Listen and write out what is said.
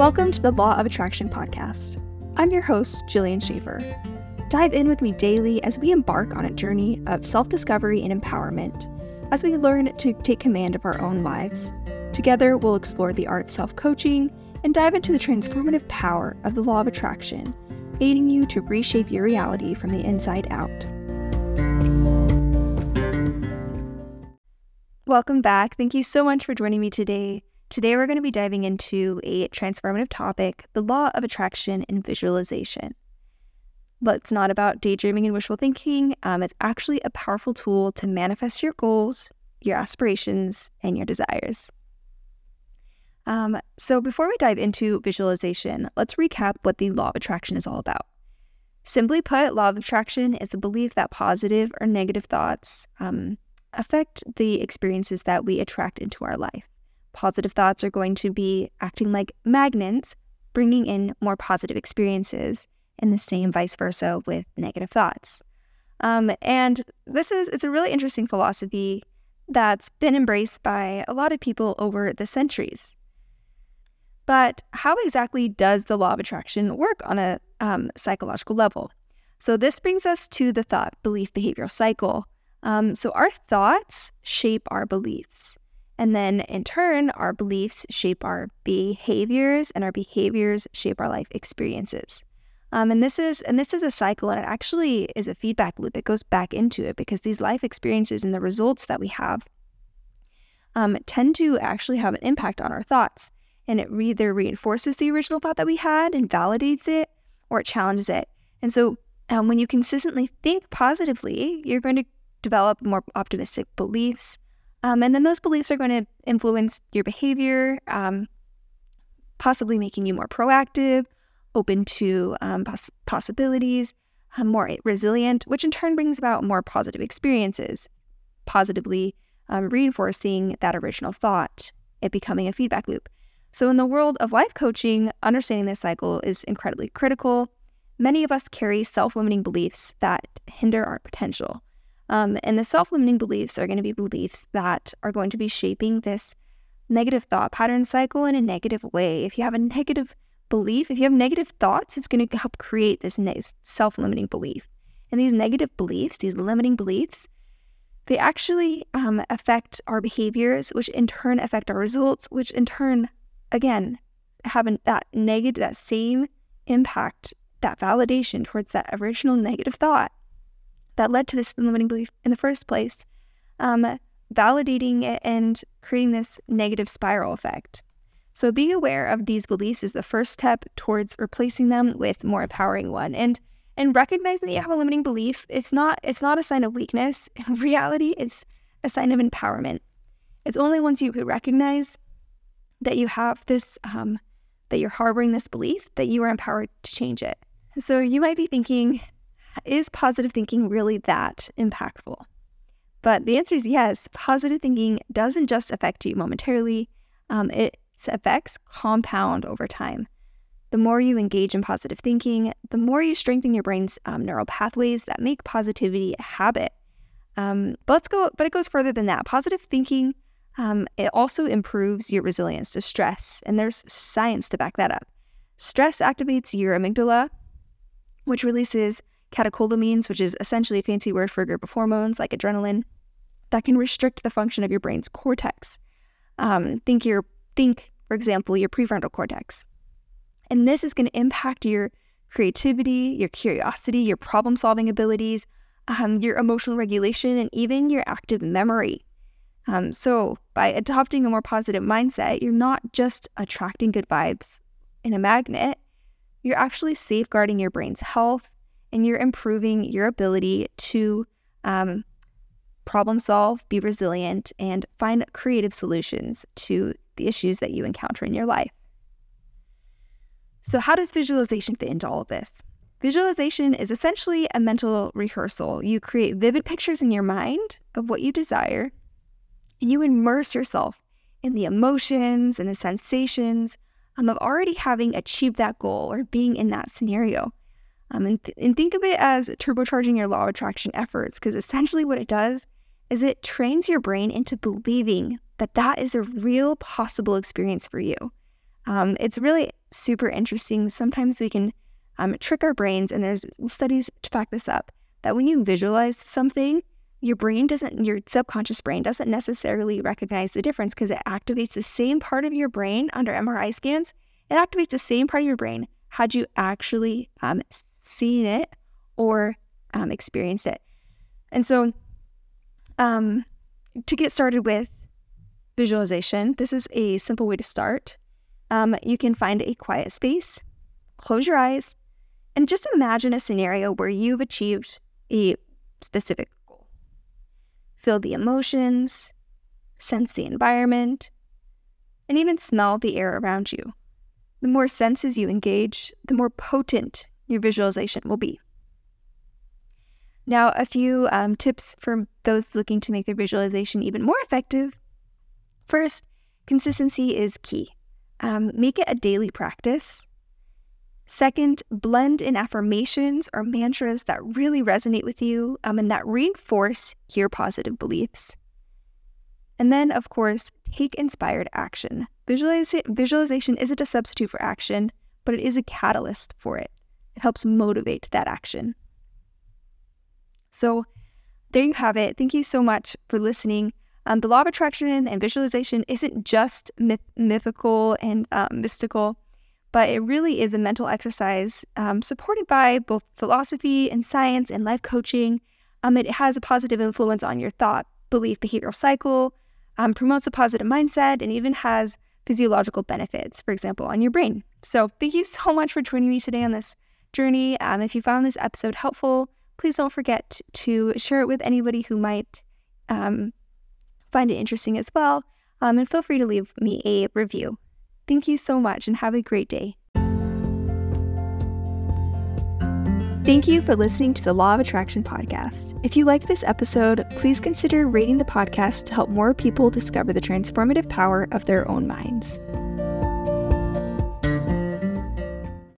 Welcome to the Law of Attraction podcast. I'm your host, Jillian Schaefer. Dive in with me daily as we embark on a journey of self discovery and empowerment as we learn to take command of our own lives. Together, we'll explore the art of self coaching and dive into the transformative power of the law of attraction, aiding you to reshape your reality from the inside out. Welcome back. Thank you so much for joining me today. Today, we're going to be diving into a transformative topic the law of attraction and visualization. But it's not about daydreaming and wishful thinking. Um, it's actually a powerful tool to manifest your goals, your aspirations, and your desires. Um, so, before we dive into visualization, let's recap what the law of attraction is all about. Simply put, law of attraction is the belief that positive or negative thoughts um, affect the experiences that we attract into our life positive thoughts are going to be acting like magnets, bringing in more positive experiences, and the same vice versa with negative thoughts. Um, and this is it's a really interesting philosophy that's been embraced by a lot of people over the centuries. But how exactly does the law of attraction work on a um, psychological level? So this brings us to the thought belief behavioral cycle. Um, so our thoughts shape our beliefs. And then in turn, our beliefs shape our behaviors, and our behaviors shape our life experiences. Um, and this is and this is a cycle, and it actually is a feedback loop. It goes back into it because these life experiences and the results that we have um, tend to actually have an impact on our thoughts, and it either reinforces the original thought that we had and validates it, or it challenges it. And so, um, when you consistently think positively, you're going to develop more optimistic beliefs. Um, and then those beliefs are going to influence your behavior, um, possibly making you more proactive, open to um, poss- possibilities, uh, more resilient, which in turn brings about more positive experiences, positively um, reinforcing that original thought, it becoming a feedback loop. So, in the world of life coaching, understanding this cycle is incredibly critical. Many of us carry self limiting beliefs that hinder our potential. Um, and the self limiting beliefs are going to be beliefs that are going to be shaping this negative thought pattern cycle in a negative way. If you have a negative belief, if you have negative thoughts, it's going to help create this ne- self limiting belief. And these negative beliefs, these limiting beliefs, they actually um, affect our behaviors, which in turn affect our results, which in turn, again, have that negative, that same impact, that validation towards that original negative thought that led to this limiting belief in the first place, um, validating it and creating this negative spiral effect. So being aware of these beliefs is the first step towards replacing them with more empowering one. And and recognizing that you have a limiting belief, it's not it's not a sign of weakness. In reality, it's a sign of empowerment. It's only once you recognize that you have this um, that you're harboring this belief that you are empowered to change it. So you might be thinking, is positive thinking really that impactful? But the answer is yes. Positive thinking doesn't just affect you momentarily, um, its effects compound over time. The more you engage in positive thinking, the more you strengthen your brain's um, neural pathways that make positivity a habit. Um, but let's go. But it goes further than that. Positive thinking um, it also improves your resilience to stress, and there's science to back that up. Stress activates your amygdala, which releases catecholamines, which is essentially a fancy word for a group of hormones like adrenaline, that can restrict the function of your brain's cortex. Um, think your think, for example, your prefrontal cortex, and this is going to impact your creativity, your curiosity, your problem-solving abilities, um, your emotional regulation, and even your active memory. Um, so, by adopting a more positive mindset, you're not just attracting good vibes in a magnet, you're actually safeguarding your brain's health and you're improving your ability to um, problem solve, be resilient, and find creative solutions to the issues that you encounter in your life. So, how does visualization fit into all of this? Visualization is essentially a mental rehearsal. You create vivid pictures in your mind of what you desire, and you immerse yourself in the emotions and the sensations um, of already having achieved that goal or being in that scenario. Um, and, th- and think of it as turbocharging your law of attraction efforts, because essentially what it does is it trains your brain into believing that that is a real possible experience for you. Um, it's really super interesting. Sometimes we can um, trick our brains, and there's studies to back this up that when you visualize something, your brain doesn't, your subconscious brain doesn't necessarily recognize the difference because it activates the same part of your brain under MRI scans. It activates the same part of your brain had you actually um, seen it or um, experienced it. And so, um, to get started with visualization, this is a simple way to start. Um, you can find a quiet space, close your eyes, and just imagine a scenario where you've achieved a specific goal. Feel the emotions, sense the environment, and even smell the air around you. The more senses you engage, the more potent your visualization will be. Now, a few um, tips for those looking to make their visualization even more effective. First, consistency is key. Um, make it a daily practice. Second, blend in affirmations or mantras that really resonate with you um, and that reinforce your positive beliefs. And then, of course, take inspired action. visualization isn't a substitute for action, but it is a catalyst for it. It helps motivate that action. So, there you have it. Thank you so much for listening. Um, the law of attraction and visualization isn't just myth- mythical and um, mystical, but it really is a mental exercise um, supported by both philosophy and science and life coaching. Um, it has a positive influence on your thought, belief, behavioral cycle, um, promotes a positive mindset, and even has physiological benefits, for example, on your brain. So, thank you so much for joining me today on this journey. Um, if you found this episode helpful, please don't forget to share it with anybody who might um, find it interesting as well. Um, and feel free to leave me a review. Thank you so much and have a great day. Thank you for listening to the Law of Attraction podcast. If you like this episode, please consider rating the podcast to help more people discover the transformative power of their own minds.